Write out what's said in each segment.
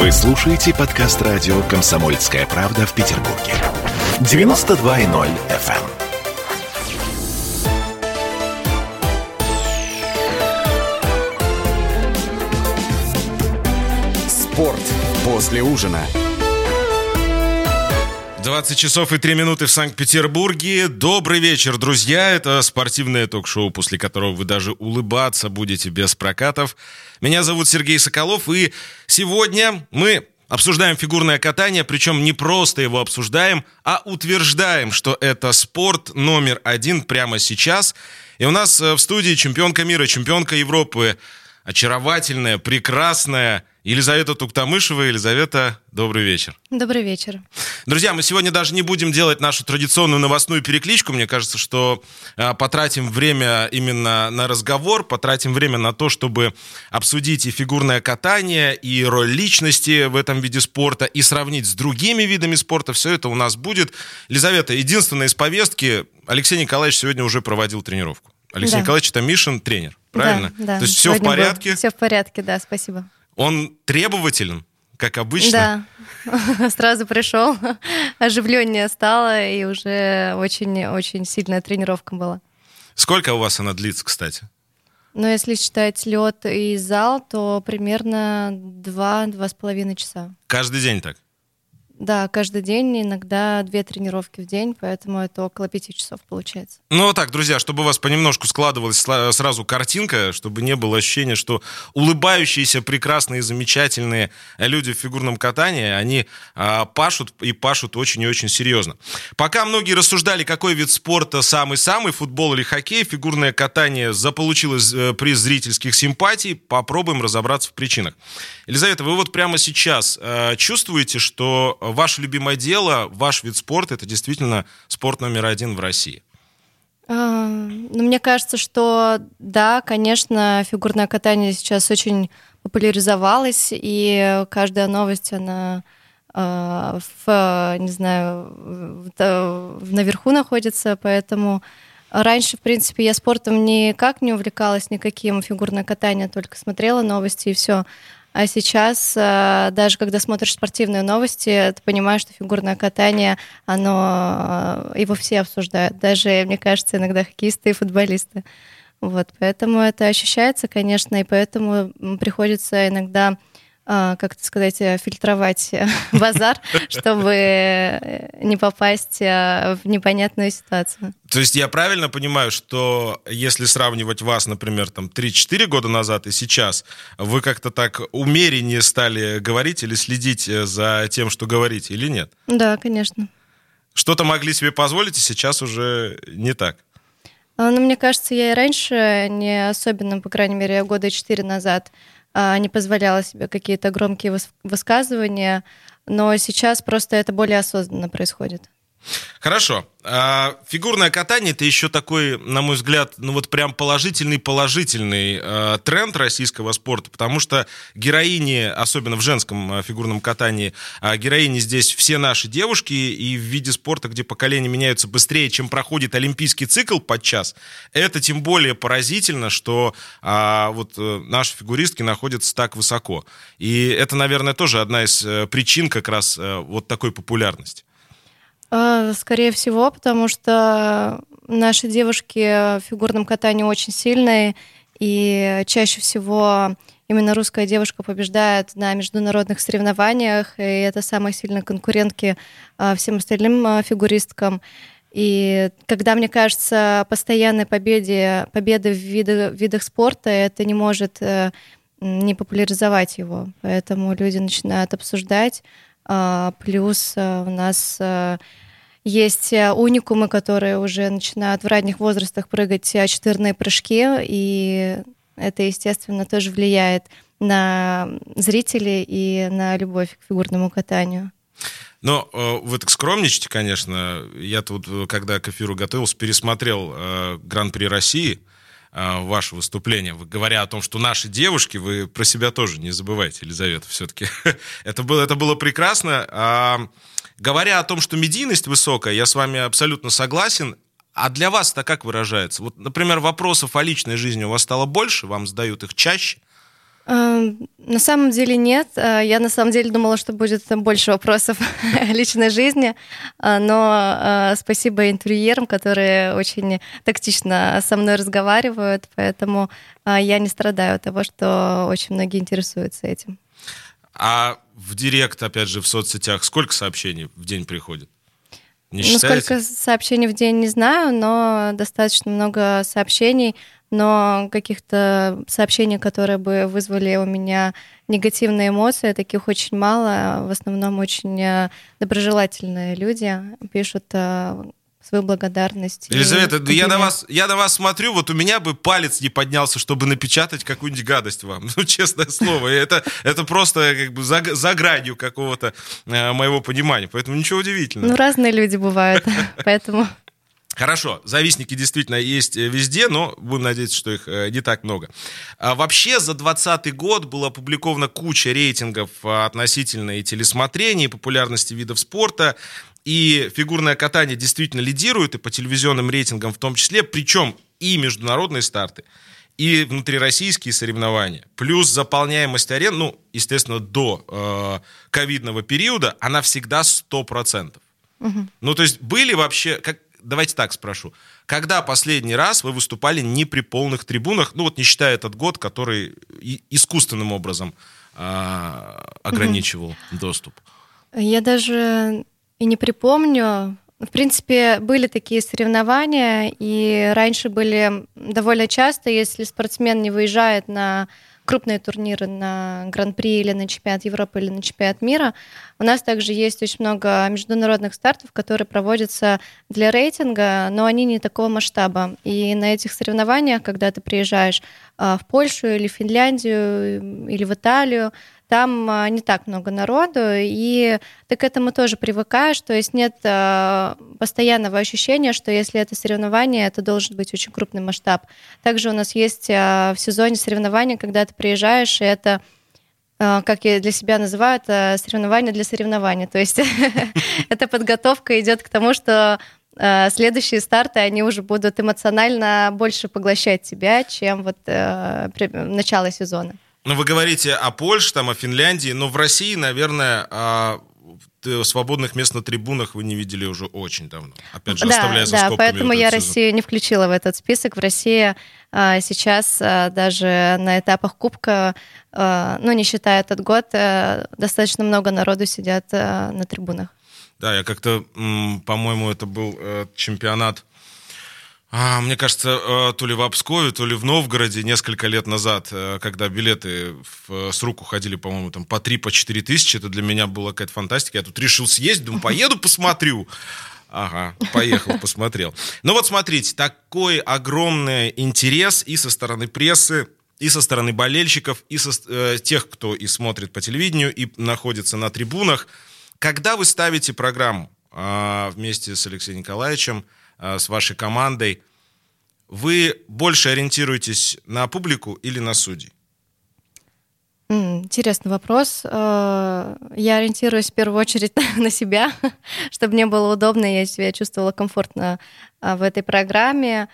Вы слушаете подкаст радио «Комсомольская правда» в Петербурге. 92.0 FM. Спорт после ужина. 20 часов и 3 минуты в Санкт-Петербурге. Добрый вечер, друзья. Это спортивное ток-шоу, после которого вы даже улыбаться будете без прокатов. Меня зовут Сергей Соколов, и сегодня мы обсуждаем фигурное катание, причем не просто его обсуждаем, а утверждаем, что это спорт номер один прямо сейчас. И у нас э, в студии чемпионка мира, чемпионка Европы, очаровательная, прекрасная Елизавета Туктамышева. Елизавета, добрый вечер. Добрый вечер. Друзья, мы сегодня даже не будем делать нашу традиционную новостную перекличку. Мне кажется, что э, потратим время именно на разговор, потратим время на то, чтобы обсудить и фигурное катание, и роль личности в этом виде спорта, и сравнить с другими видами спорта. Все это у нас будет. Елизавета, единственное из повестки, Алексей Николаевич сегодня уже проводил тренировку. Алексей Да. Николаевич Томишин тренер, правильно? Да, да. То есть все в Сегодня был- порядке? Все в порядке, да, спасибо. Он требователен, как обычно? Да, сразу пришел, оживленнее стало, и уже очень-очень сильная тренировка была. Сколько у вас она длится, кстати? Но если считать лед и зал, то примерно 2-2 с половиной часа. Каждый день так? Да, каждый день, иногда две тренировки в день, поэтому это около пяти часов получается. Ну вот так, друзья, чтобы у вас понемножку складывалась сразу картинка, чтобы не было ощущения, что улыбающиеся, прекрасные, замечательные люди в фигурном катании, они а, пашут и пашут очень и очень серьезно. Пока многие рассуждали, какой вид спорта самый-самый, футбол или хоккей, фигурное катание заполучило э, приз зрительских симпатий, попробуем разобраться в причинах. Елизавета, вы вот прямо сейчас э, чувствуете, что ваше любимое дело, ваш вид спорта, это действительно спорт номер один в России? А, Ну, мне кажется, что да, конечно, фигурное катание сейчас очень популяризовалось, и каждая новость, она а, в, не знаю, в- наверху находится, поэтому раньше, в принципе, я спортом никак не увлекалась, никаким фигурное катание, только смотрела новости и все. А сейчас, а, даже когда смотришь спортивные новости, ты понимаешь, что фигурное катание, оно, а, его все обсуждают. Даже, мне кажется, иногда хоккеисты и футболисты. Вот, поэтому это ощущается, конечно, и поэтому приходится иногда, как это сказать, э, фильтровать э, базар, чтобы э, не попасть в непонятную ситуацию. То есть я правильно понимаю, что если сравнивать вас, например, там 3-4 года назад и сейчас, вы как-то так умереннее стали говорить или следить за тем, что говорите, или нет? Да, конечно. Что-то могли себе позволить, и сейчас уже не так. А, Ну, мне кажется, я и раньше не особенно, по крайней мере, года четыре назад а, не позволяла себе какие-то громкие выс- высказывания, но сейчас просто это более осознанно происходит. Хорошо. А, фигурное катание это еще такой, на мой взгляд, ну вот прям положительный положительный э, тренд российского спорта, потому что героини, особенно в женском э, фигурном катании, а героини здесь все наши девушки, и в виде спорта, где поколения меняются быстрее, чем проходит олимпийский цикл подчас, это тем более поразительно, что а, вот э, наши фигуристки находятся так высоко. И это, наверное, тоже одна из э, причин как раз э, вот такой популярности. А, Скорее всего, потому что наши девушки в фигурном катании очень сильные, и чаще всего именно русская девушка побеждает на международных соревнованиях, и это самые сильные конкурентки а, всем остальным а, фигуристкам. И когда, мне кажется, постоянной победе, победы в видах, видах спорта, это не может э, не популяризовать его. Поэтому люди начинают обсуждать. А, Плюс а, у нас а, есть а, уникумы, которые уже начинают в ранних возрастах прыгать четырные прыжки, и это, естественно, тоже влияет на зрителей и на любовь к фигурному катанию. Но э, вы так скромничаете, конечно. Вот, э, когда к эфиру готовился, пересмотрел э, Гран-при России, э, ваше выступление. Вы, говоря о том, что наши девушки, вы про себя тоже не забывайте, Елизавета, все-таки. это, было, это было прекрасно. А, говоря о том, что медийность высокая, я с вами абсолютно согласен. А для вас это как выражается? Вот, например, вопросов о личной жизни у вас стало больше, вам задают их чаще? Эм, на самом деле нет. Э, я на самом деле думала, что будет больше вопросов личной жизни, э, но э, спасибо интервьюерам, которые очень тактично со мной разговаривают, поэтому я не страдаю от того, что очень многие интересуются этим. А в директ, опять же, в соцсетях сколько сообщений в день приходит? Не ну, сколько сообщений в день, не знаю, но достаточно много сообщений но каких-то сообщений, которые бы вызвали у меня негативные эмоции, таких очень мало. В основном очень э, доброжелательные люди пишут э, свою благодарность. Елизавета, я на, вас, я на вас смотрю, вот у меня бы палец не поднялся, чтобы напечатать какую-нибудь гадость вам. Ну, честное слово, это, это просто как бы за, за гранью какого-то э, моего понимания, поэтому ничего удивительного. Ну, разные люди бывают, поэтому... Хорошо, завистники действительно есть э, везде, но будем надеяться, что их э, не так много. А вообще за 2020 год была опубликована куча рейтингов а, относительно и телесмотрения, и популярности видов спорта. И фигурное катание действительно лидирует, и по телевизионным рейтингам в том числе, причем и международные старты, и внутрироссийские соревнования. Плюс заполняемость арен, ну, естественно, до э, ковидного периода, она всегда 100%. Угу. Ну, то есть были вообще, как, давайте так спрошу. Когда последний раз вы выступали не при полных трибунах, ну вот не считая этот год, который искусственным образом э, ограничивал угу. доступ? Я даже и не припомню. В принципе, были такие соревнования, и раньше были довольно часто, если спортсмен не выезжает на крупные турниры на Гран-при или на чемпионат Европы или на чемпионат мира. У нас также есть очень много международных стартов, которые проводятся для рейтинга, но они не такого масштаба. И на этих соревнованиях, когда ты приезжаешь а, в Польшу или в Финляндию или в Италию, там а, не так много народу, и ты к этому тоже привыкаешь, то есть нет а, постоянного ощущения, что если это соревнование, это должен быть очень крупный масштаб. Также у нас есть а, в сезоне соревнования, когда ты приезжаешь, и это как я для себя называю, это соревнование для соревнования. То есть эта подготовка идет к тому, что следующие старты, они уже будут эмоционально больше поглощать тебя, чем вот начало сезона. Ну, вы говорите о Польше, там, о Финляндии, но в России, наверное, а, свободных мест на трибунах вы не видели уже очень давно. Опять же, да, оставляя за да, поэтому я сезон. Россию не включила в этот список. В России а, сейчас а, даже на этапах Кубка, а, ну, не считая этот год, а, достаточно много народу сидят а, на трибунах. Да, я как-то, по-моему, это был а, чемпионат а, мне кажется, э, то ли в Обскове, то ли в Новгороде несколько лет назад, э, когда билеты в, с рук уходили, по-моему, там по 3 по 4 тысячи, это для меня была какая-то фантастика. Я тут решил съездить, думаю, поеду, посмотрю. Ага, поехал, посмотрел. Ну вот смотрите, такой огромный интерес и со стороны прессы, и со стороны болельщиков, и со э, тех, кто и смотрит по телевидению, и находится на трибунах. Когда вы ставите программу э, вместе с Алексеем Николаевичем, Э, с вашей командой, вы больше ориентируетесь на публику или на судей? Интересный вопрос. Э, я ориентируюсь в первую очередь на себя, чтобы мне было удобно, я себя чувствовала комфортно э, в этой программе,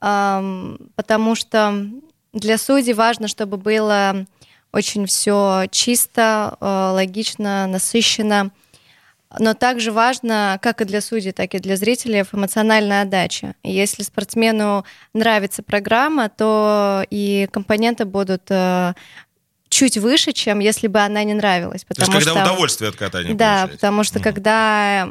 потому что для судей важно, чтобы было очень все чисто, логично, насыщенно. Но также важно, как и для судей, так и для зрителей, эмоциональная отдача. Если спортсмену нравится программа, то и компоненты будут э, чуть выше, чем если бы она не нравилась. Потому То есть, когда что, удовольствие от катания Да, получаете. потому что mm. когда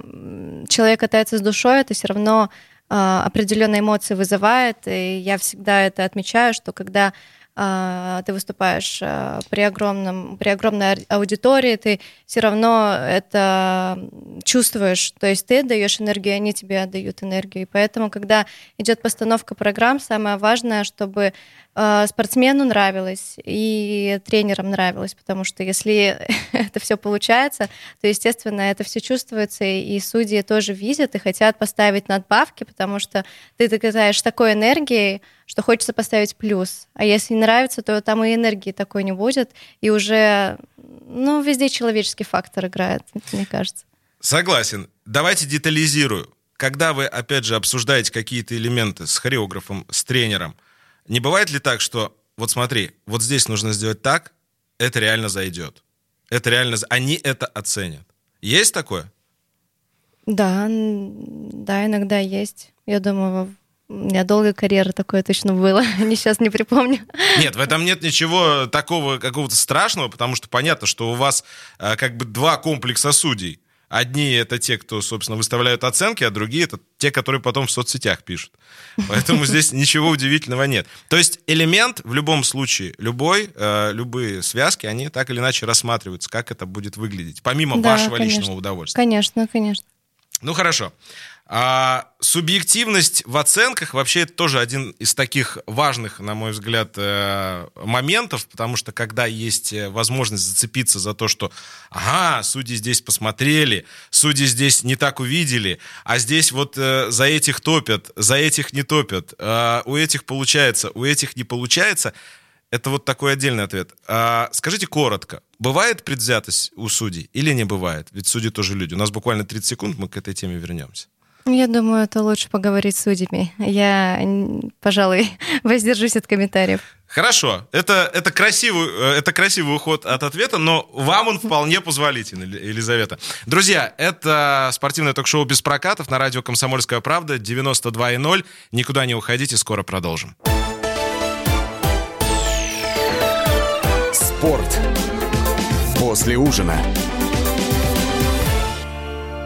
человек катается с душой, это все равно э, определенные эмоции вызывает. И я всегда это отмечаю, что когда ты выступаешь а, при, огромном, при огромной аудитории, ты все равно это чувствуешь. То есть ты даешь энергию, они тебе отдают энергию. И поэтому, когда идет постановка программ, самое важное, чтобы а, спортсмену нравилось и тренерам нравилось, потому что если это все получается, то, естественно, это все чувствуется, и судьи тоже видят и хотят поставить надбавки, потому что ты докатаешь такой энергией, что хочется поставить плюс. А если не нравится, то там и энергии такой не будет, и уже, ну, везде человеческий фактор играет, мне кажется. Согласен. Давайте детализирую. Когда вы, опять же, обсуждаете какие-то элементы с хореографом, с тренером, не бывает ли так, что вот смотри, вот здесь нужно сделать так, это реально зайдет. Это реально... Они это оценят. Есть такое? Да, да, иногда есть. Я думаю, у меня долгая карьера такое точно было. Не сейчас не припомню. Нет, в этом нет ничего такого какого-то страшного, потому что понятно, что у вас э, как бы два комплекса судей. Одни это те, кто, собственно, выставляют оценки, а другие это те, которые потом в соцсетях пишут. Поэтому здесь ничего удивительного нет. То есть элемент в любом случае, любой, э, любые связки, они так или иначе рассматриваются, как это будет выглядеть, помимо Да, вашего конечно. личного удовольствия. Конечно, конечно. Ну хорошо. А, субъективность в оценках вообще это тоже один из таких важных, на мой взгляд, э, моментов, потому что когда есть э, возможность зацепиться за то, что, ага, судьи здесь посмотрели, судьи здесь не так увидели, а здесь вот э, за этих топят, за этих не топят, у этих получается, у этих не получается, это вот такой отдельный ответ. А, скажите коротко, бывает предвзятость у судей или не бывает? Ведь судьи тоже люди. У нас буквально 30 секунд, мы к этой теме вернемся. Я думаю, это лучше поговорить с судьями. Я, пожалуй, воздержусь от комментариев. Хорошо, это, это, красивый, э, это красивый уход от ответа, но вам он вполне позволителен, Ели- Елизавета. Друзья, это спортивное ток-шоу «Без прокатов» на радио «Комсомольская правда» 92.0. Никуда не уходите, скоро продолжим. Спорт. После ужина.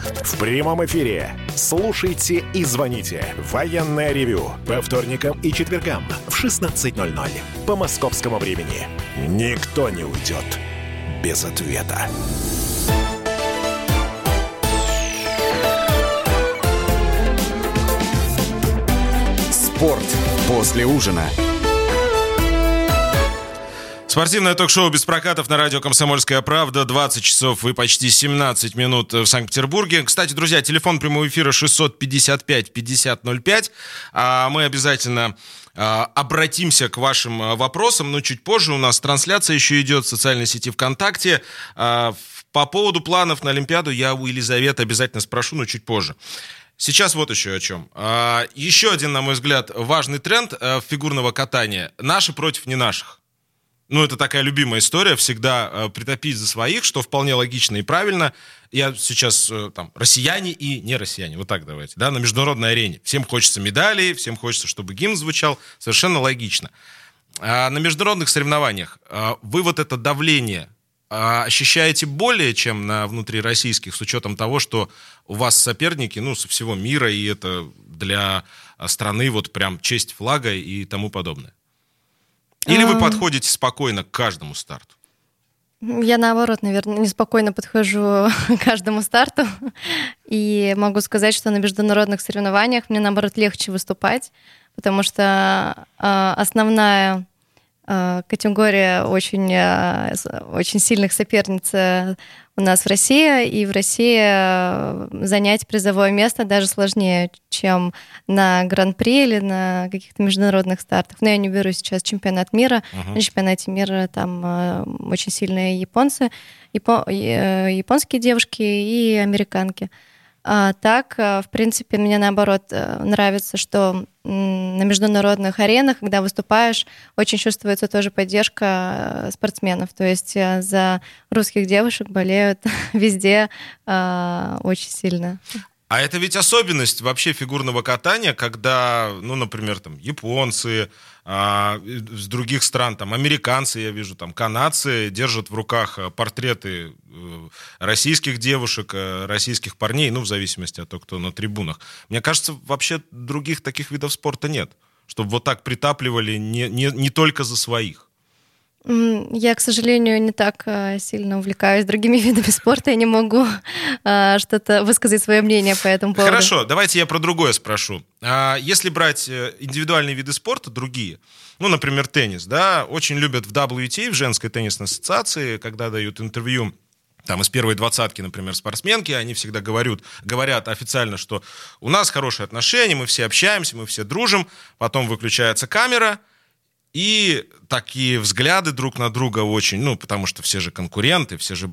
В прямом эфире. Слушайте и звоните. Военное ревю. По вторникам и четвергам в 16.00 по московскому времени. Никто не уйдет без ответа. Спорт. После ужина. Спортивное ток-шоу без прокатов на радио «Комсомольская правда». 20 часов и почти 17 минут в Санкт-Петербурге. Кстати, друзья, телефон прямого эфира 655-5005. А мы обязательно а, обратимся к вашим а, вопросам, но чуть позже у нас трансляция еще идет в социальной сети ВКонтакте. А, По поводу планов на Олимпиаду я у Елизаветы обязательно спрошу, но чуть позже. Сейчас вот еще о чем. А, Еще один, на мой взгляд, важный тренд фигурного катания. Наши против не наших. Ну, это такая любимая история, всегда э, притопить за своих, что вполне логично и правильно. Я сейчас э, там россияне и не россияне, вот так давайте, да, на международной арене. Всем хочется медалей, всем хочется, чтобы гимн звучал, совершенно логично. А на международных соревнованиях э, вы вот это давление э, ощущаете более, чем на внутрироссийских, с учетом того, что у вас соперники, ну, со всего мира, и это для э, страны вот прям честь флага и тому подобное? Или вы подходите спокойно к каждому старту? Я наоборот, наверное, неспокойно подхожу к каждому старту. И могу сказать, что на международных соревнованиях мне наоборот легче выступать, потому что э, основная э, категория очень, э, очень сильных соперниц э, у нас в России, и в России э, занять призовое место даже сложнее, чем на Гран-при или на каких-то международных стартах. Но я не беру сейчас чемпионат мира. На чемпионате мира там э, очень сильные японцы, япо- э, японские девушки и американки. А так, э, в принципе, мне наоборот э, нравится, что на международных аренах, когда выступаешь, очень чувствуется тоже поддержка э, спортсменов. То есть за русских девушек болеют везде э, очень сильно. А это ведь особенность вообще фигурного катания, когда, ну, например, там японцы, а, с других стран, там американцы, я вижу, там канадцы держат в руках э, портреты э, российских девушек, э, российских парней, ну, в зависимости от того, кто на трибунах. Мне кажется, вообще других таких видов спорта нет, чтобы вот так притапливали не, не, не только за своих. Я, к сожалению, не так э, сильно увлекаюсь другими видами спорта, я не могу э, что-то высказать свое мнение по этому поводу. Хорошо, давайте я про другое спрошу. А если брать э, индивидуальные виды спорта, другие, ну, например, теннис, да, очень любят в WTA, в женской теннисной ассоциации, когда дают интервью там из первой двадцатки, например, спортсменки, они всегда говорят, говорят официально, что у нас хорошие отношения, мы все общаемся, мы все дружим, потом выключается камера, и такие взгляды друг на друга очень, ну, потому что все же конкуренты, все же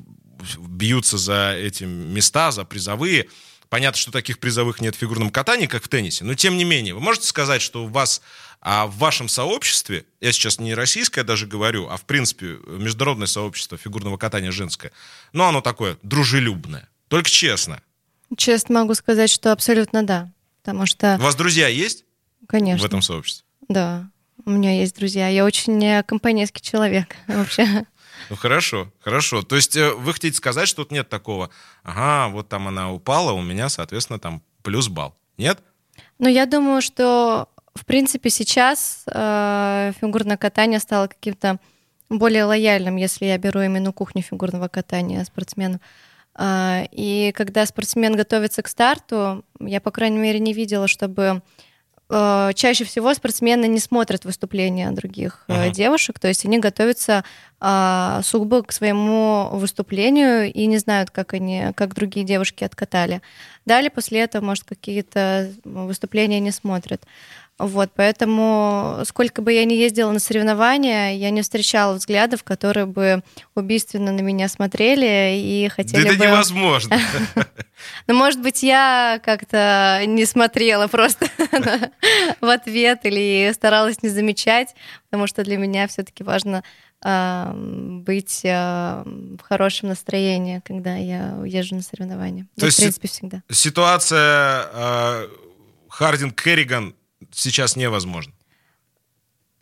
бьются за эти места, за призовые. Понятно, что таких призовых нет в фигурном катании, как в теннисе, но тем не менее, вы можете сказать, что у вас а в вашем сообществе, я сейчас не российское даже говорю, а в принципе международное сообщество фигурного катания женское, но оно такое дружелюбное, только честно. Честно могу сказать, что абсолютно да, потому что... У вас друзья есть? Конечно. В этом сообществе? Да. У меня есть друзья. Я очень компанейский человек вообще. Ну хорошо, хорошо. То есть э, вы хотите сказать, что тут нет такого, ага, вот там она упала, у меня, соответственно, там плюс балл. Нет? Ну, я думаю, что, в принципе, сейчас э, фигурное катание стало каким-то более лояльным, если я беру именно кухню фигурного катания спортсменов. Э, и когда спортсмен готовится к старту, я, по крайней мере, не видела, чтобы Э, чаще всего спортсмены не смотрят выступления других uh-huh. девушек, то есть они готовятся а, сугубо к своему выступлению и не знают, как они, как другие девушки откатали. Далее после этого, может, какие-то выступления не смотрят. Вот, поэтому сколько бы я ни ездила на соревнования, я не встречала взглядов, которые бы убийственно на меня смотрели и хотели да бы... это невозможно. Ну, может быть, я как-то не смотрела просто в ответ или старалась не замечать, потому что для меня все-таки важно а, быть а, в хорошем настроении, когда я езжу на соревнования. То есть, в принципе, всегда. Ситуация э, Хардинг-Керриган сейчас невозможно.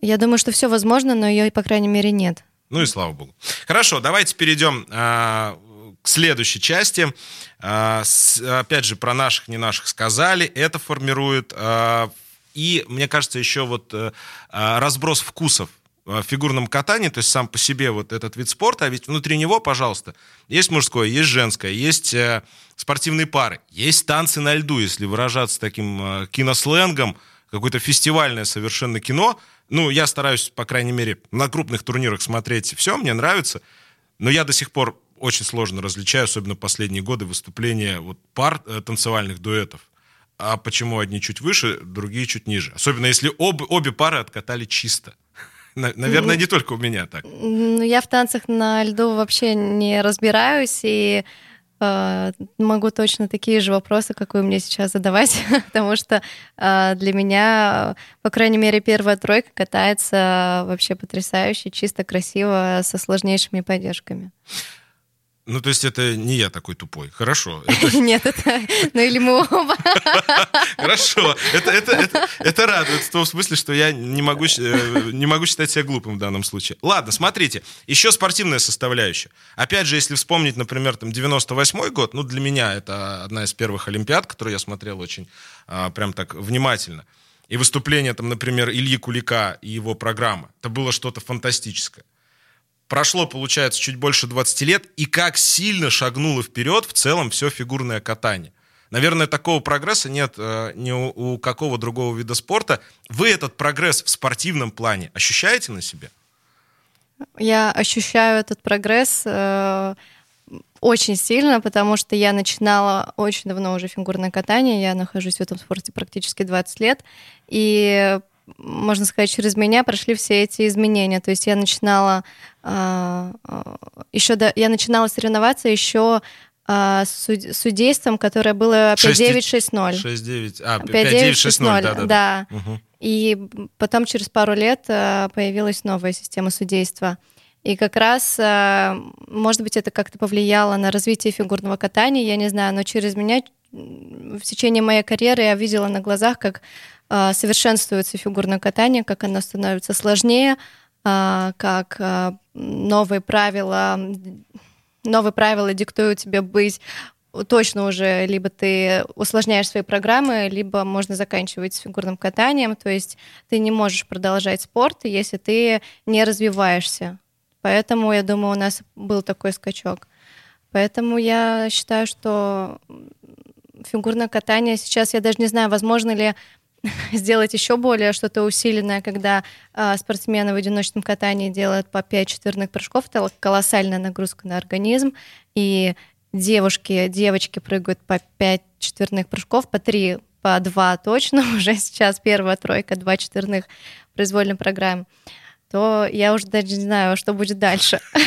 Я думаю, что все возможно, но ее, по крайней мере, нет. Ну и слава богу. Хорошо, давайте перейдем а, к следующей части. А, с, опять же, про наших, не наших сказали. Это формирует. А, и, мне кажется, еще вот а, разброс вкусов в фигурном катании, то есть сам по себе вот этот вид спорта, а ведь внутри него, пожалуйста, есть мужское, есть женское, есть э, спортивные пары, есть танцы на льду, если выражаться таким э, киносленгом, какое-то фестивальное совершенно кино. Ну, я стараюсь, по крайней мере, на крупных турнирах смотреть все, мне нравится. Но я до сих пор очень сложно различаю, особенно последние годы, выступления вот пар э, танцевальных дуэтов. А почему одни чуть выше, другие чуть ниже? Особенно если об, обе пары откатали чисто. Наверное, не только у меня так. Ну, я в танцах на льду вообще не разбираюсь, и могу точно такие же вопросы, как вы мне сейчас задавать, потому что э, для меня, по крайней мере, первая тройка катается вообще потрясающе, чисто красиво, со сложнейшими поддержками. Ну, то есть это не я такой тупой. Хорошо. Нет, это... Ну, или мы оба. Хорошо. Это, радует в том смысле, что я не могу, э, не могу считать себя глупым в данном случае. Ладно, смотрите. Еще спортивная составляющая. Опять же, если вспомнить, например, там 98 год, ну, для меня это одна из первых Олимпиад, которую я смотрел очень а, прям так внимательно. И выступление, там, например, Ильи Кулика и его программа. Это было что-то фантастическое. Прошло, получается, чуть больше 20 лет, и как сильно шагнуло вперед в целом все фигурное катание. Наверное, такого прогресса нет э, ни у, у какого другого вида спорта. Вы этот прогресс в спортивном плане ощущаете на себе? Я ощущаю этот прогресс э, очень сильно, потому что я начинала очень давно уже фигурное катание. Я нахожусь в этом спорте практически 20 лет. И можно сказать, через меня прошли все эти изменения. То есть я начинала а, а, еще до, я начинала соревноваться еще а, с судейством, которое было 5-9-6-0. 6-9, а, 5-9-6-0, да, да. да. Угу. И потом через пару лет появилась новая система судейства. И как раз, может быть, это как-то повлияло на развитие фигурного катания, я не знаю, но через меня в течение моей карьеры я видела на глазах, как а, совершенствуется фигурное катание, как оно становится сложнее, а, как а, новые правила, новые правила диктуют тебе быть точно уже либо ты усложняешь свои программы, либо можно заканчивать с фигурным катанием, то есть ты не можешь продолжать спорт, если ты не развиваешься. Поэтому, я думаю, у нас был такой скачок. Поэтому я считаю, что фигурное катание сейчас, я даже не знаю, возможно ли сделать еще более что-то усиленное, когда э, спортсмены в одиночном катании делают по 5 четверных прыжков. Это колоссальная нагрузка на организм. И девушки, девочки прыгают по 5 четверных прыжков, по 3, по 2 точно уже сейчас. Первая тройка, два четверных в произвольной программе то я уже даже не знаю, что будет дальше.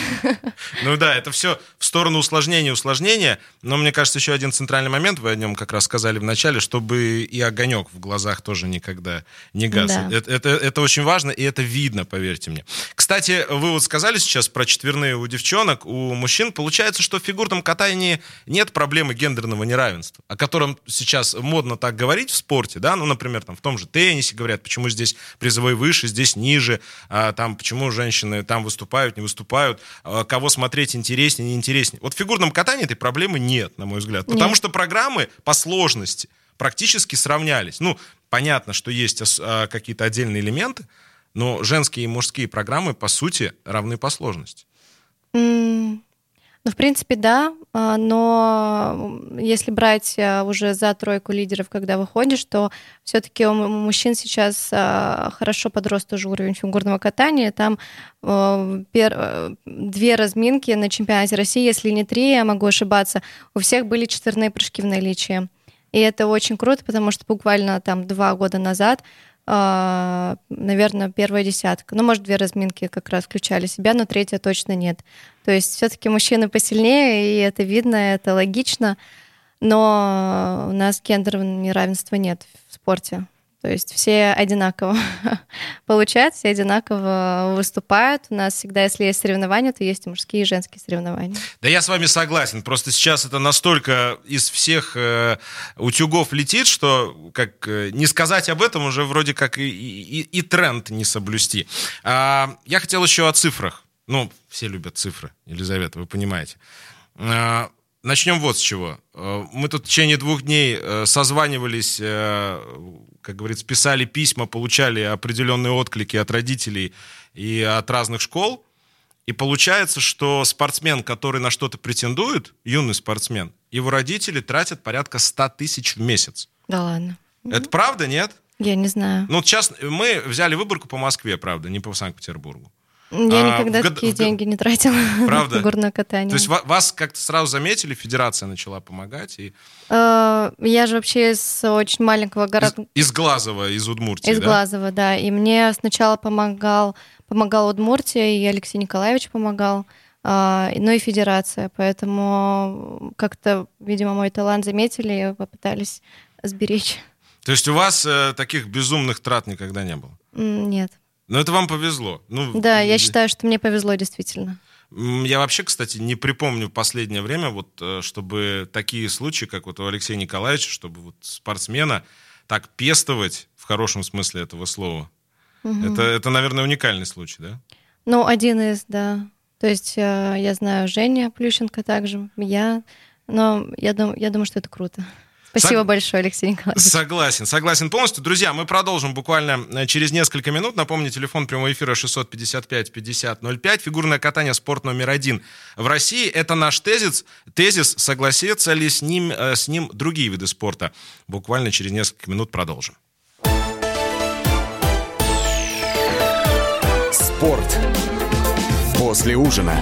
Ну да, это все в сторону усложнения, усложнения. Но мне кажется, еще один центральный момент, вы о нем как раз сказали в начале, чтобы и огонек в глазах тоже никогда не гас. Да. Это, это, это очень важно, и это видно, поверьте мне. Кстати, вы вот сказали сейчас про четверные у девчонок, у мужчин. Получается, что в фигурном катании нет проблемы гендерного неравенства, о котором сейчас модно так говорить в спорте, да, ну, например, там в том же теннисе говорят, почему здесь призовой выше, здесь ниже, а, там, почему женщины там выступают, не выступают, а, кого смотреть интереснее, не интереснее. Вот в фигурном катании этой проблемы нет, на мой взгляд. Потому нет. что программы по сложности практически сравнялись. Ну, понятно, что есть а, какие-то отдельные элементы, но женские и мужские программы, по сути, равны по сложности. Mm, ну, в принципе, да, а, но если брать а, уже за тройку лидеров, когда выходишь, то все-таки у мужчин сейчас а, хорошо подрос тоже уровень фигурного катания. Там две разминки на чемпионате России, если не три, я могу ошибаться, у всех были четверные прыжки в наличии. И это очень круто, потому что буквально там два года назад наверное, первая десятка. Ну, может, две разминки как раз включали себя, но третья точно нет. То есть все-таки мужчины посильнее, и это видно, это логично, но у нас гендерного неравенства нет в спорте. То есть все одинаково получают, все одинаково выступают. У нас всегда, если есть соревнования, то есть и мужские, и женские соревнования. Да я с вами согласен. Просто сейчас это настолько из всех э, утюгов летит, что как э, не сказать об этом уже вроде как и, и, и тренд не соблюсти. А, я хотел еще о цифрах. Ну, все любят цифры, Елизавета, вы понимаете. А, Начнем вот с чего. Э, мы тут в течение двух дней э, созванивались, э, как говорится, писали письма, получали определенные отклики от родителей и от разных школ. И получается, что спортсмен, который на что-то претендует, юный спортсмен, его родители тратят порядка 100 тысяч в месяц. Да ладно. Это правда, нет? Я не знаю. Ну, сейчас мы взяли выборку по Москве, правда, не по Санкт-Петербургу. Я а, никогда в, такие в, деньги не тратила Правда? на горное катание. То есть вас как-то сразу заметили, федерация начала помогать? И... Э, я же вообще из очень маленького города. Из, из Глазова, из Удмуртии, Из да? Глазова, да. И мне сначала помогал, помогал Удмуртия, и Алексей Николаевич помогал, а, ну и федерация. Поэтому как-то, видимо, мой талант заметили и попытались сберечь. То есть у вас э, таких безумных трат никогда не было? Нет. Но это вам повезло. Ну, да, я считаю, что мне повезло действительно. Я вообще, кстати, не припомню в последнее время, вот, э, чтобы такие случаи, как вот у Алексея Николаевича, чтобы вот спортсмена так пестовать, в хорошем смысле этого слова. Угу. Это, это, наверное, уникальный случай, да? Ну, один из, да. То есть э, я знаю Женя Плющенко также, я, но я, дум, я думаю, что это круто. Спасибо Сог... большое, Алексей Николаевич. Согласен, согласен полностью. Друзья, мы продолжим буквально э, через несколько минут. Напомню, телефон прямого эфира 655-5005. Фигурное катание спорт номер один в России. Это наш тезис. Тезис, согласятся ли с ним, э, с ним другие виды спорта. Буквально через несколько минут продолжим. Спорт после ужина.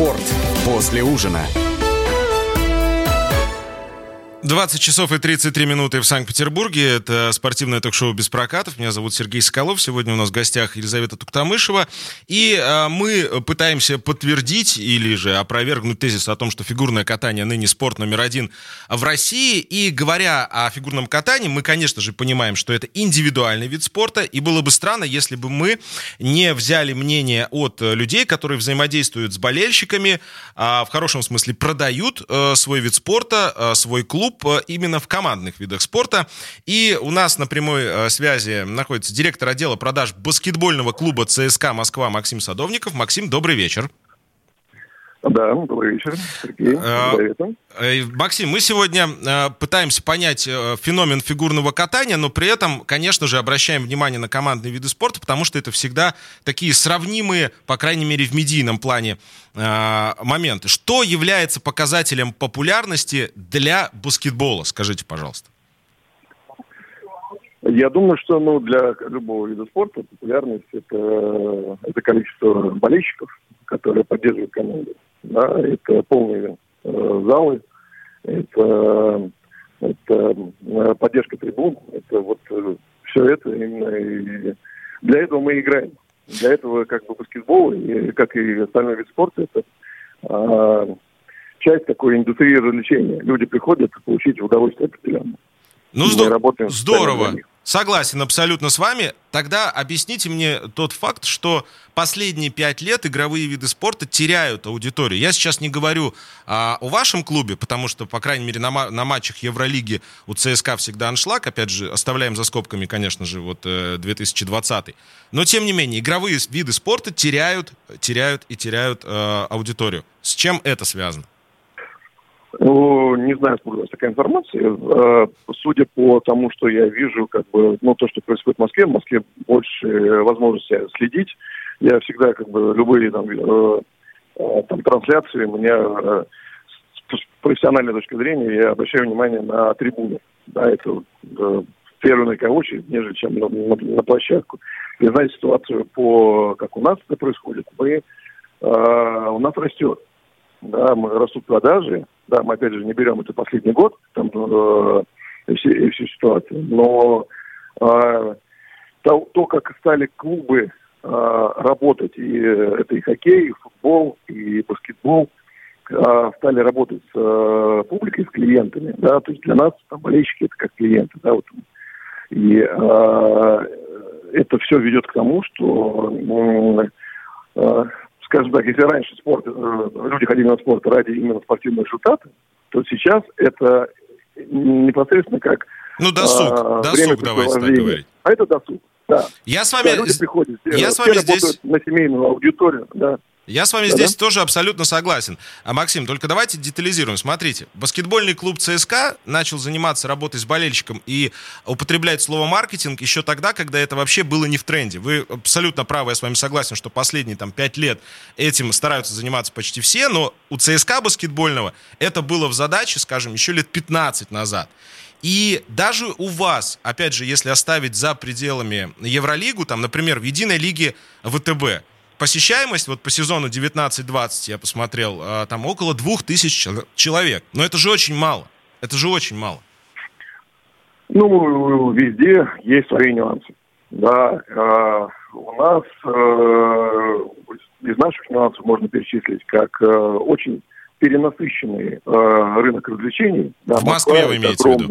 Спорт после ужина. 20 часов и 33 минуты в Санкт-Петербурге. Это спортивное ток-шоу «Без прокатов». Меня зовут Сергей Соколов. Сегодня у нас в гостях Елизавета Туктамышева. И а, мы пытаемся подтвердить или же опровергнуть тезис о том, что фигурное катание ныне спорт номер один в России. И говоря о фигурном катании, мы, конечно же, понимаем, что это индивидуальный вид спорта. И было бы странно, если бы мы не взяли мнение от людей, которые взаимодействуют с болельщиками, а, в хорошем смысле продают а, свой вид спорта, а, свой клуб, именно в командных видах спорта. И у нас на прямой э, связи находится директор отдела продаж баскетбольного клуба ЦСКА Москва Максим Садовников. Максим, добрый вечер. Да, добрый вечер, Сергей. Э, Максим, мы сегодня пытаемся понять феномен фигурного катания, но при этом, конечно же, обращаем внимание на командные виды спорта, потому что это всегда такие сравнимые, по крайней мере, в медийном плане моменты. Что является показателем популярности для баскетбола? Скажите, пожалуйста. Я думаю, что ну, для любого вида спорта популярность это, это количество болельщиков, которые поддерживают команду да, это полные э, залы, это, это э, поддержка трибун, это вот э, все это именно и для этого мы играем. Для этого как бы баскетбол, и, как и остальной вид спорта, это э, часть такой индустрии развлечения. Люди приходят получить удовольствие определенное. Ну, здор- здорово. Согласен абсолютно с вами. Тогда объясните мне тот факт, что последние пять лет игровые виды спорта теряют аудиторию. Я сейчас не говорю а, о вашем клубе, потому что, по крайней мере, на, на матчах Евролиги у ЦСКА всегда аншлаг. Опять же, оставляем за скобками, конечно же, вот 2020. Э, Но, тем не менее, игровые виды спорта теряют, теряют и теряют э, аудиторию. С чем это связано? Ну, не знаю, откуда у вас такая информация. Э, судя по тому, что я вижу, как бы, ну, то, что происходит в Москве, в Москве больше возможности следить. Я всегда, как бы, любые там, э, э, там трансляции, у меня с профессиональной точки зрения я обращаю внимание на трибуны. Да, это первую на очередь, нежели чем на, на, на площадку. И знаете ситуацию по, как у нас это происходит, мы, у нас растет. Да, мы растут продажи, да, мы опять же не берем это последний год, там, э, все, всю ситуацию, но э, то, то, как стали клубы э, работать, и это и хоккей, и футбол, и баскетбол, э, стали работать с э, публикой, с клиентами, да, то есть для нас там, болельщики это как клиенты, да, вот. И э, это все ведет к тому, что э, скажем так, если раньше спорт, э, люди ходили на спорт ради именно спортивного результата, то сейчас это непосредственно как ну, досуг, а, досуг, давайте так говорить. А это досуг, да. Я с вами, да, люди приходят, я с вами здесь... на семейную аудиторию, да. Я с вами да, здесь да? тоже абсолютно согласен. А, Максим, только давайте детализируем. Смотрите, баскетбольный клуб ЦСКА начал заниматься работой с болельщиком и употреблять слово маркетинг еще тогда, когда это вообще было не в тренде. Вы абсолютно правы, я с вами согласен, что последние там пять лет этим стараются заниматься почти все, но у ЦСКА баскетбольного это было в задаче, скажем, еще лет 15 назад. И даже у вас, опять же, если оставить за пределами Евролигу, там, например, в единой лиге ВТБ, посещаемость вот по сезону 19-20 я посмотрел, а, там около двух тысяч человек. Но это же очень мало. Это же очень мало. Ну, везде есть свои нюансы. Да, э, у нас э, из наших нюансов можно перечислить как э, очень перенасыщенный э, рынок развлечений. Да, в Москве вы имеете огромный.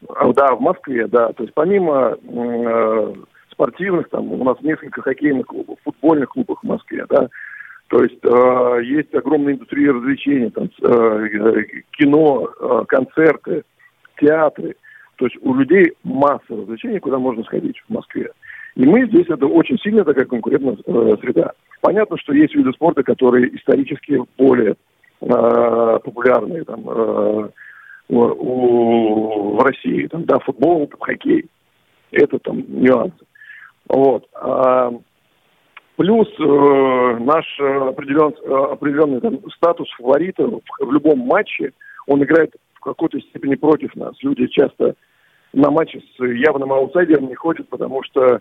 в виду? Да, в Москве, да. То есть помимо э, спортивных, там у нас несколько хоккейных клубов, футбольных клубов в Москве, да, то есть э, есть огромная индустрия развлечений, там, э, кино, э, концерты, театры. То есть у людей масса развлечений, куда можно сходить в Москве. И мы здесь, это очень сильная такая конкурентная э, среда. Понятно, что есть виды спорта, которые исторически более э, популярные там, э, у, у, в России. Там, да, футбол, там, хоккей. Это там нюансы. Вот. А, плюс э, наш определен, определенный там, статус фаворита в, в любом матче, он играет в какой-то степени против нас. Люди часто на матче с явным аутсайдером не ходят, потому что,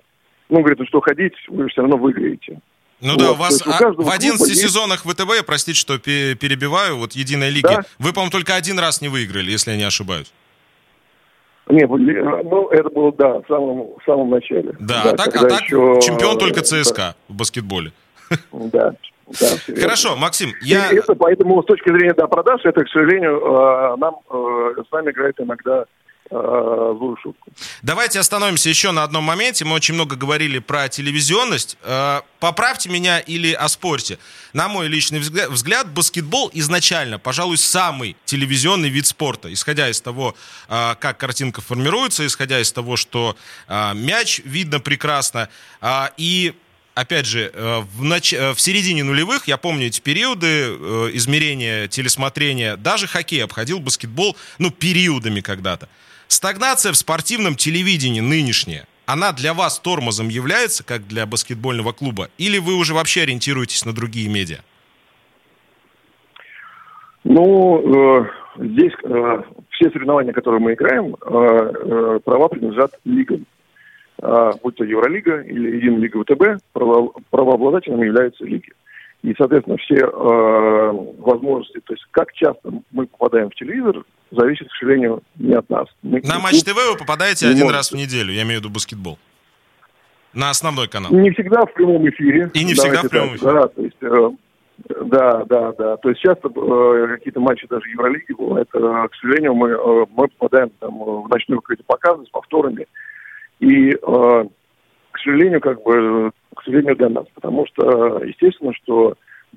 ну, говорят, ну что ходить, вы все равно выиграете. Ну Вот, да, у вас у а, каждого в 11 клуба есть- сезонах ВТБ, простите, что пе- перебиваю, вот единой лиги, Да. вы, по-моему, только один раз не выиграли, если я не ошибаюсь. Не, были- ну, это было, да, в самом, в самом начале. Да, а так, а так еще, чемпион э, только ЦСКА в баскетболе. Да, да. Хорошо, Максим, И я... это, поэтому с точки зрения да, продаж, это, к сожалению, э, нам э, с нами играет иногда э, злую шутку. Давайте остановимся еще на одном моменте. Мы очень много говорили про телевизионность. Э, Поправьте меня или оспорьте. На мой личный взгля- взгляд, баскетбол изначально, пожалуй, самый телевизионный вид спорта. Исходя из того, э, как картинка формируется, исходя из того, что э, мяч видно прекрасно. И Опять же, э, в, нач- э, в середине нулевых, я помню эти периоды э, измерения, телесмотрения, даже хоккей обходил баскетбол, ну, периодами когда-то. Стагнация в спортивном телевидении нынешняя, она для вас тормозом является, как для баскетбольного клуба? Или вы уже вообще ориентируетесь на другие медиа? Ну, э, здесь э, все соревнования, которые мы играем, э, э, права принадлежат лигам. А, будь то Евролига или Единая Лига ВТБ, право- правообладателем являются лиги. И, соответственно, все э, возможности, то есть как часто мы попадаем в телевизор, зависит, к сожалению, не от нас. Мы- На Матч ТВ вы попадаете один может. раз в неделю, я имею в виду баскетбол. На основной канал. Не всегда в прямом эфире. И не всегда в прямом так, эфире. Да, то есть, э, да, да, да. То есть часто э, какие-то матчи даже Евролиги бывают. э, к сожалению, мы, э, мы попадаем там, э, в ночные какие-то показы с повторами. И, э, к сожалению, как бы, к сожалению для нас. Потому что, естественно, что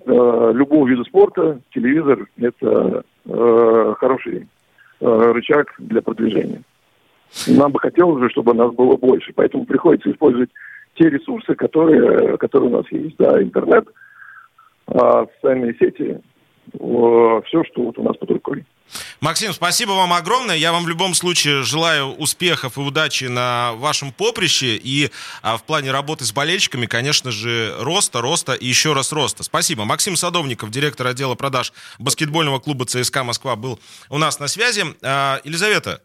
э, любого вида спорта телевизор – это э, хороший э, рычаг для продвижения. Нам бы хотелось же, чтобы нас было больше, поэтому приходится использовать те ресурсы, которые, которые у нас есть. Да, интернет, а, социальные сети, все, что вот у нас под рукой. Максим, спасибо вам огромное. Я вам в любом случае желаю успехов и удачи на вашем поприще. И а, в плане работы с болельщиками, конечно же, роста, роста и еще раз роста. Спасибо. Максим Садовников, директор отдела продаж баскетбольного клуба ЦСКА Москва, был у нас на связи. А, Елизавета,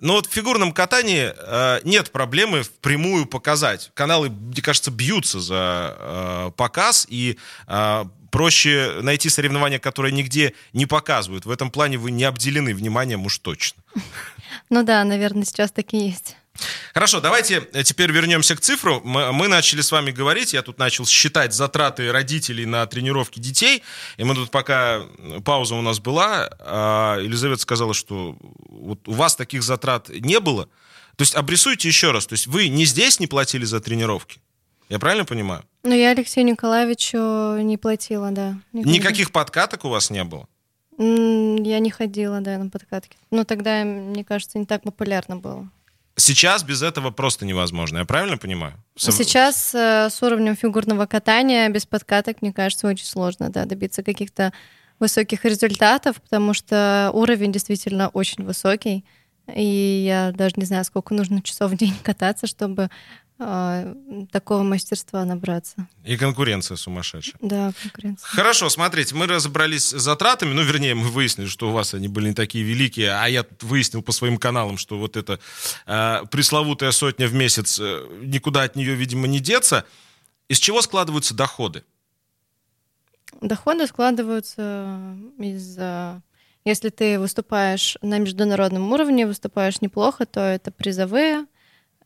ну вот в фигурном катании э, нет проблемы впрямую показать. Каналы, мне кажется, бьются за э, показ, и э, проще найти соревнования, которые нигде не показывают. В этом плане вы не обделены вниманием уж точно. Ну да, наверное, сейчас так и есть. Хорошо, давайте теперь вернемся к цифру. Мы, мы начали с вами говорить, я тут начал считать затраты родителей на тренировки детей, и мы тут пока э, пауза у нас была, а Елизавета сказала, что вот у вас таких затрат не было. То есть обрисуйте еще раз, то есть вы не здесь не платили за тренировки? Я правильно понимаю? Ну, я Алексею Николаевичу не платила, да. Никогда. Никаких подкаток у вас не было? Я не ходила, да, на подкатки. Ну, тогда, мне кажется, не так популярно было. Сейчас без этого просто невозможно, я правильно понимаю? Сейчас э, с уровнем фигурного катания без подкаток, мне кажется, очень сложно да, добиться каких-то высоких результатов, потому что уровень действительно очень высокий. И я даже не знаю, сколько нужно часов в день кататься, чтобы такого мастерства набраться. И конкуренция сумасшедшая. Да, конкуренция. Хорошо, смотрите, мы разобрались с затратами, ну, вернее, мы выяснили, что у вас они были не такие великие, а я выяснил по своим каналам, что вот эта э, пресловутая сотня в месяц, э, никуда от нее, видимо, не деться. Из чего складываются доходы? Доходы складываются из... э, Если ты выступаешь на международном уровне, выступаешь неплохо, то это призовые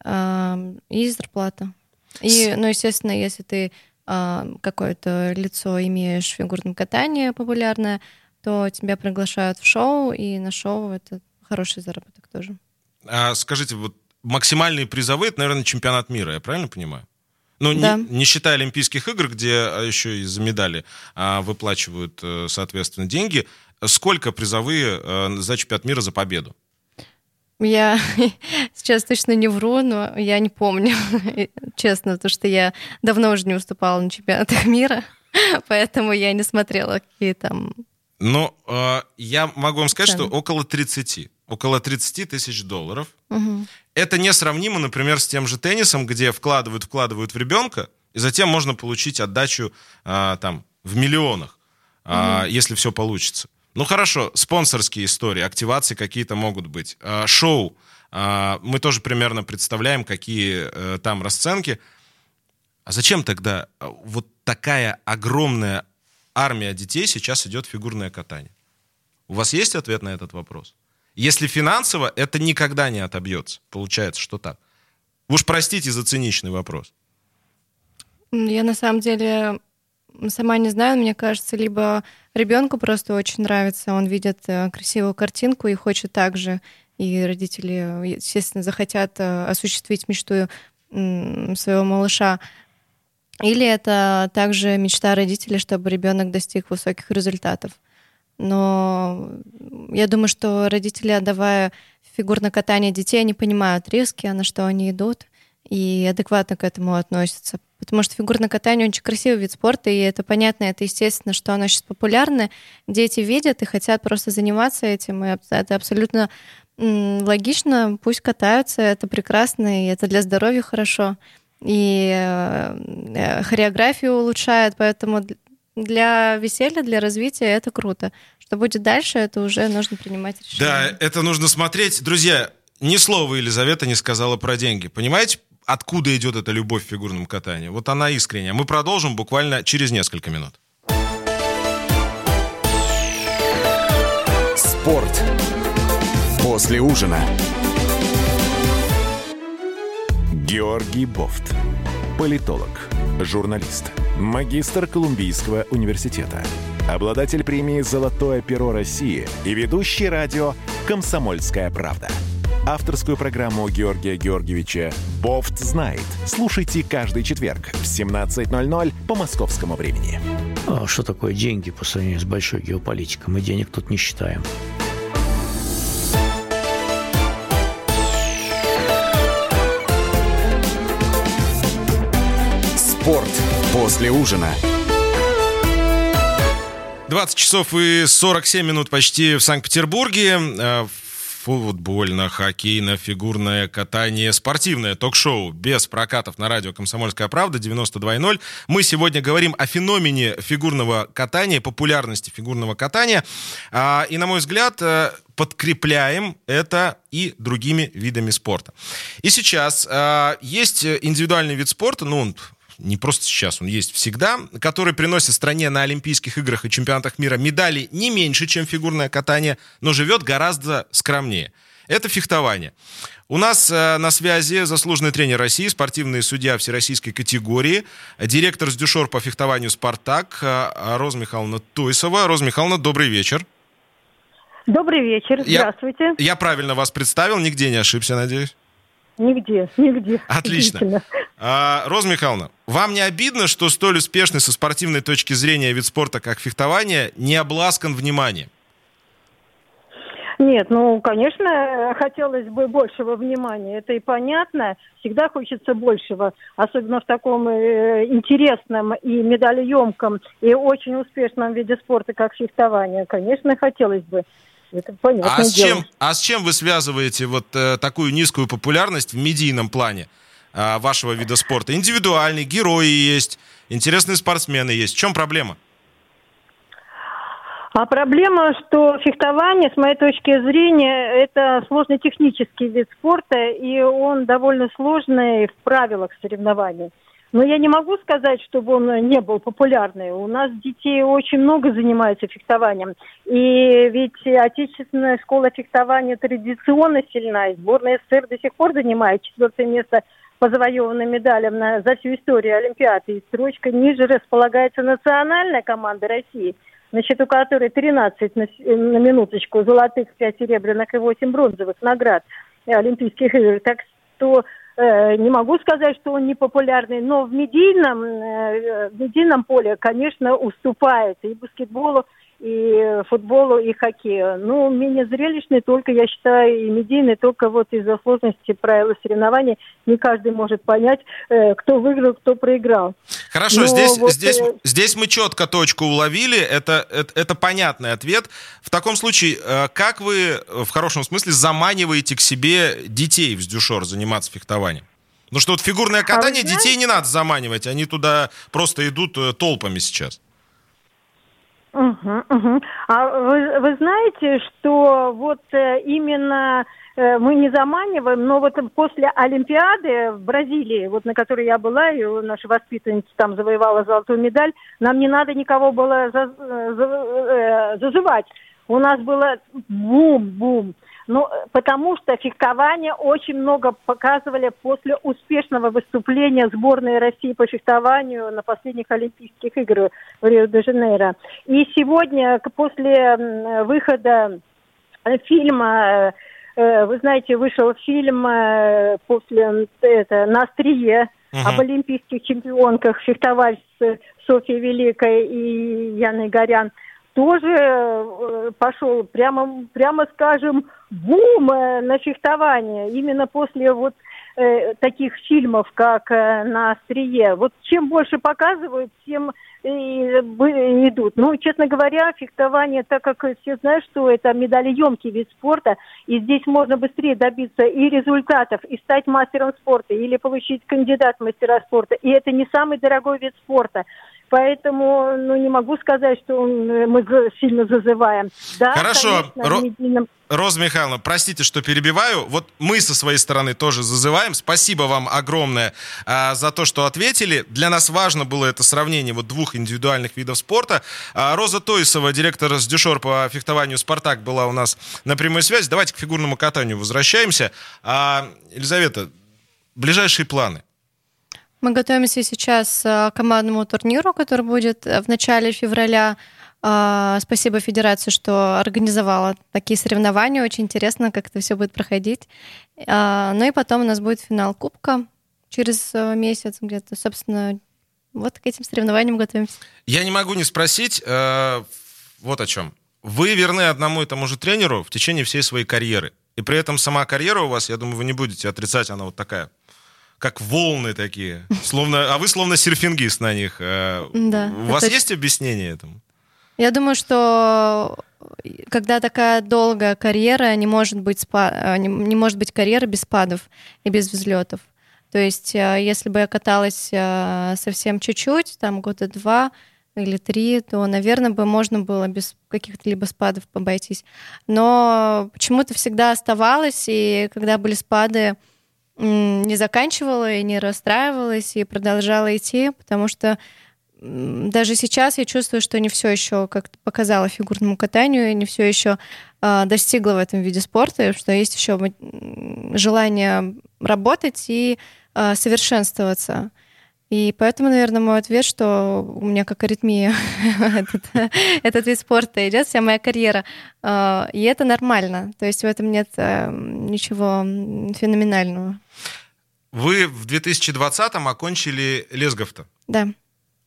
и зарплата. И, ну, естественно, если ты какое-то лицо имеешь в фигурном катании популярное, то тебя приглашают в шоу, и на шоу это хороший заработок тоже. А, скажите, вот максимальные призовые, это, наверное, чемпионат мира, я правильно понимаю? Ну, не- Да. не, считая Олимпийских игр, где а, еще и за медали а, выплачивают, э, соответственно, деньги, сколько призовые э, за чемпионат мира за победу? Я сейчас точно не вру, но я не помню, честно, потому что я давно уже не выступала на чемпионатах мира, поэтому я не смотрела, какие там... Ну, э, я могу вам сказать, что Цены. около 30. Около 30 тысяч долларов. Мгм. Это несравнимо, например, с тем же теннисом, где вкладывают, вкладывают в ребенка, и затем можно получить отдачу а, там в миллионах, а, если все получится. Ну хорошо, спонсорские истории, активации какие-то могут быть. А, шоу. а, мы тоже примерно представляем, какие э, там расценки. А зачем тогда э, вот такая огромная армия детей сейчас идет в фигурное катание? У вас есть ответ на этот вопрос? Если финансово, это никогда не отобьется. Получается, что так. Уж простите за циничный вопрос. Я на самом деле сама не знаю, мне кажется, либо ребенку просто очень нравится, он видит э, красивую картинку и хочет так же, и родители, естественно, захотят э, осуществить мечту своего малыша. Или это также мечта родителей, чтобы ребенок достиг высоких результатов. Но я думаю, что родители, отдавая фигурное катание детей, они понимают риски, на что они идут, и адекватно к этому относятся. Потому что фигурное катание очень красивый вид спорта, и это понятно, это естественно, что оно сейчас популярно. Дети видят и хотят просто заниматься этим, и это абсолютно логично, пусть катаются, это прекрасно, и это для здоровья хорошо. И э, хореографию улучшает, поэтому для веселья, для развития это круто. Что будет дальше, это уже нужно принимать решение. Да, это нужно смотреть. Друзья, ни слова Елизавета не сказала про деньги. Понимаете, откуда идет эта любовь к фигурному катанию? Вот она искренняя. Мы продолжим буквально через несколько минут. Спорт. После ужина. Георгий Бофт. Политолог, журналист, магистр Колумбийского университета, обладатель премии «Золотое перо России» и ведущий радио «Комсомольская правда». Авторскую программу Георгия Георгиевича «Бофт знает». Слушайте каждый четверг в 17.00 по московскому времени. А что такое деньги по сравнению с большой геополитикой? Мы денег тут не считаем. Спорт после ужина. 20 часов и 47 минут почти в Санкт-Петербурге. Э, футбольно-хоккейно-фигурное катание, спортивное ток-шоу без прокатов на радио «Комсомольская правда» 92.0. Мы сегодня говорим о феномене фигурного катания, популярности фигурного катания. А, и, на мой взгляд, э, подкрепляем это и другими видами спорта. И сейчас э, есть индивидуальный вид спорта, ну, не просто сейчас, он есть всегда, который приносит стране на Олимпийских играх и чемпионатах мира медали не меньше, чем фигурное катание, но живет гораздо скромнее. Это фехтование. У нас э, на связи заслуженный тренер России, спортивный судья всероссийской категории, директор с дюшор по фехтованию «Спартак» э, Роза Михайловна Туйсова. Роза Михайловна, добрый вечер. Добрый вечер, здравствуйте. Я, я правильно вас представил, нигде не ошибся, надеюсь? Нигде, нигде. Отлично. А, Роза Михайловна, вам не обидно, что столь успешный со спортивной точки зрения вид спорта, как фехтование, не обласкан вниманием? Нет, ну, конечно, хотелось бы большего внимания, это и понятно. Всегда хочется большего, особенно в таком э, интересном и медалеемком, и очень успешном виде спорта, как фехтование. Конечно, хотелось бы. Это понятно. А с, чем, а с чем вы связываете вот э, такую низкую популярность в медийном плане э, вашего вида спорта? Индивидуальный, герои есть, интересные спортсмены есть. В чем проблема? А проблема, что фехтование, с моей точки зрения, это сложный технический вид спорта, и он довольно сложный в правилах соревнований. Но я не могу сказать, чтобы он не был популярный. У нас детей очень много занимаются фехтованием. И ведь отечественная школа фехтования традиционно сильна. И сборная СССР до сих пор занимает четвертое место по завоеванным медалям на, за всю историю Олимпиады. И строчка ниже располагается национальная команда России, на счету которой 13 на, на минуточку золотых, 5 серебряных и 8 бронзовых наград Олимпийских игр. Так что не могу сказать, что он не популярный, но в медийном, э, в медийном поле, конечно, уступает. И баскетболу, и футболу, и хоккею. Ну, менее зрелищный только, я считаю, и медийный только вот из-за сложности правил соревнований. Не каждый может понять, э, кто выиграл, кто проиграл. Хорошо, Но здесь, вот, здесь, э... здесь мы четко точку уловили, это, это, это понятный ответ. В таком случае, э, как вы в хорошем смысле заманиваете к себе детей в Сдюшор заниматься фехтованием? Ну что вот фигурное катание а детей не надо заманивать, они туда просто идут толпами сейчас. Угу, угу. А вы, вы знаете, что вот э, именно э, мы не заманиваем, но вот после Олимпиады в Бразилии, вот на которой я была, и наша воспитанница там завоевала золотую медаль, нам не надо никого было за, за, зазывать. У нас было бум-бум. Ну, потому что фехтование очень много показывали после успешного выступления сборной России по фехтованию на последних Олимпийских играх в Рио-де-Жанейро. И сегодня, после выхода фильма, э, вы знаете, вышел фильм э, после это, на острие угу. об олимпийских чемпионках фехтовальщицы Софьи Великой и Яны Горян – тоже э, пошел, прямо, прямо скажем, бум э, на фехтование. Именно после вот э, таких фильмов, как э, «На острие». Вот чем больше показывают, тем и, и идут. Ну, честно говоря, фехтование, так как все знают, что это медалеемкий вид спорта, и здесь можно быстрее добиться и результатов, и стать мастером спорта, или получить кандидат в мастера спорта. И это не самый дорогой вид спорта. Поэтому, ну, не могу сказать, что мы сильно зазываем. Да, Хорошо. Конечно, Ро... Роза Михайловна, простите, что перебиваю. Вот мы со своей стороны тоже зазываем. Спасибо вам огромное а, за то, что ответили. Для нас важно было это сравнение вот двух индивидуальных видов спорта. А, Роза Тойсова, директор с Дюшор по фехтованию «Спартак», была у нас на прямой связи. Давайте к фигурному катанию возвращаемся. А, Елизавета, ближайшие планы? Мы готовимся сейчас э, к командному турниру, который будет э, в начале февраля. А, спасибо Федерации, что организовала такие соревнования. Очень интересно, как это все будет проходить. А, ну и потом у нас будет финал Кубка через э, месяц где-то. Собственно, вот к этим соревнованиям готовимся. Я не могу не спросить вот о чем. Вы верны одному и тому же тренеру в течение всей своей карьеры. И при этом сама карьера у вас, я думаю, вы не будете отрицать, она вот такая как волны такие. Словно, а вы словно серфингист на них. Э, да, У вас есть объяснение этому? Я думаю, что когда такая долгая карьера, не может быть, спа... Э, не, не может быть карьера без спадов и без взлетов. То есть, э, если бы я каталась совсем чуть-чуть, там года два или три, то, наверное, бы можно было без каких-то либо спадов обойтись. Но почему-то всегда оставалось, и когда были спады, не заканчивала и не расстраивалась и продолжала идти, потому что даже сейчас я чувствую, что не все еще как-то показала фигурному катанию, не все еще э, а, достигла в этом виде спорта, что есть еще желание работать и э, совершенствоваться. И поэтому, наверное, мой ответ, что у меня как аритмия этот, этот вид спорта идет, вся моя карьера. А, и это нормально. То есть в этом нет э, ничего феноменального. Вы в 2020-м окончили Лесговто. Да.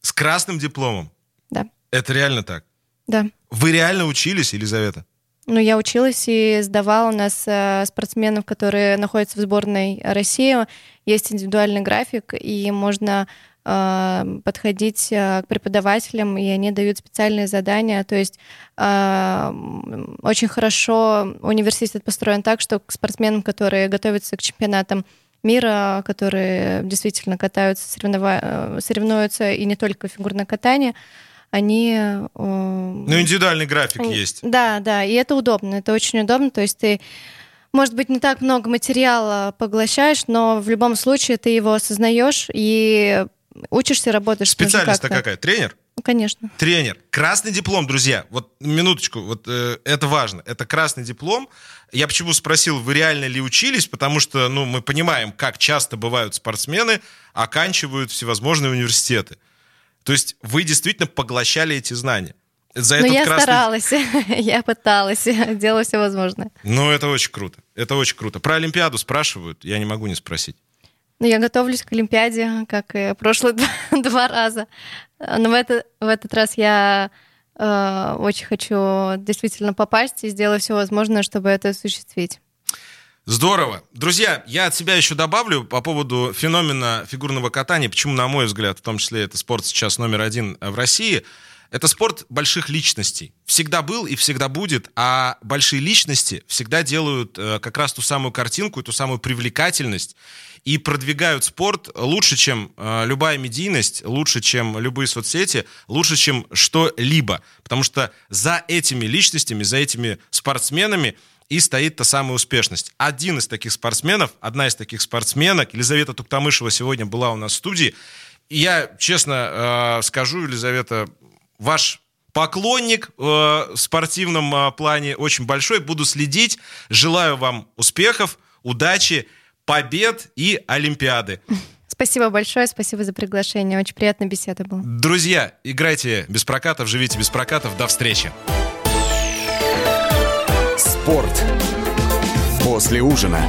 С красным дипломом. Да. Это реально так? Да. Вы реально учились, Елизавета? Ну, я училась и сдавала у нас э, спортсменов, которые находятся в сборной России. Есть индивидуальный график, и можно э, подходить э, к преподавателям, и они дают специальные задания. То есть э, очень хорошо университет построен так, что к спортсменам, которые готовятся к чемпионатам мира, которые действительно катаются, соревнова... Э, соревнуются и не только фигурное катание, они... Э, ну, индивидуальный график есть. Да, да, и это удобно, это очень удобно, то есть ты может быть, не так много материала поглощаешь, но в любом случае ты его осознаешь и учишься, работаешь. Специальность-то какая? Тренер? Ну, конечно. Тренер. Красный диплом, друзья. Вот минуточку, вот э, это важно. Это красный диплом. Я почему спросил, вы реально ли учились? Потому что, ну, мы понимаем, как часто бывают спортсмены оканчивают всевозможные университеты. То есть вы действительно поглощали эти знания. За Но я красный... старалась, я пыталась, делала все возможное. Ну, это очень круто. Это очень круто. Про Олимпиаду спрашивают, я не могу не спросить. Ну, я готовлюсь к Олимпиаде, как и прошлые два раза. Но в, это, в этот раз я э, очень хочу действительно попасть и сделаю все возможное, чтобы это осуществить. Здорово. Друзья, я от себя еще добавлю по поводу феномена фигурного катания. Почему, на мой взгляд, в том числе это спорт сейчас номер один в России. Это спорт больших личностей. Всегда был и всегда будет, а большие личности всегда делают э, как раз ту самую картинку, ту самую привлекательность и продвигают спорт лучше, чем э, любая медийность, лучше, чем любые соцсети, лучше, чем что-либо. Потому что за этими личностями, за этими спортсменами и стоит та самая успешность. Один из таких спортсменов, одна из таких спортсменок, Елизавета Туктамышева сегодня была у нас в студии. И я честно э, скажу, Елизавета, ваш поклонник э, в спортивном э, плане очень большой. Буду следить. Желаю вам успехов, удачи, побед и Олимпиады. Спасибо большое, спасибо за приглашение. Очень приятная беседа была. Друзья, играйте без прокатов, живите без прокатов. До встречи. Спорт. После ужина.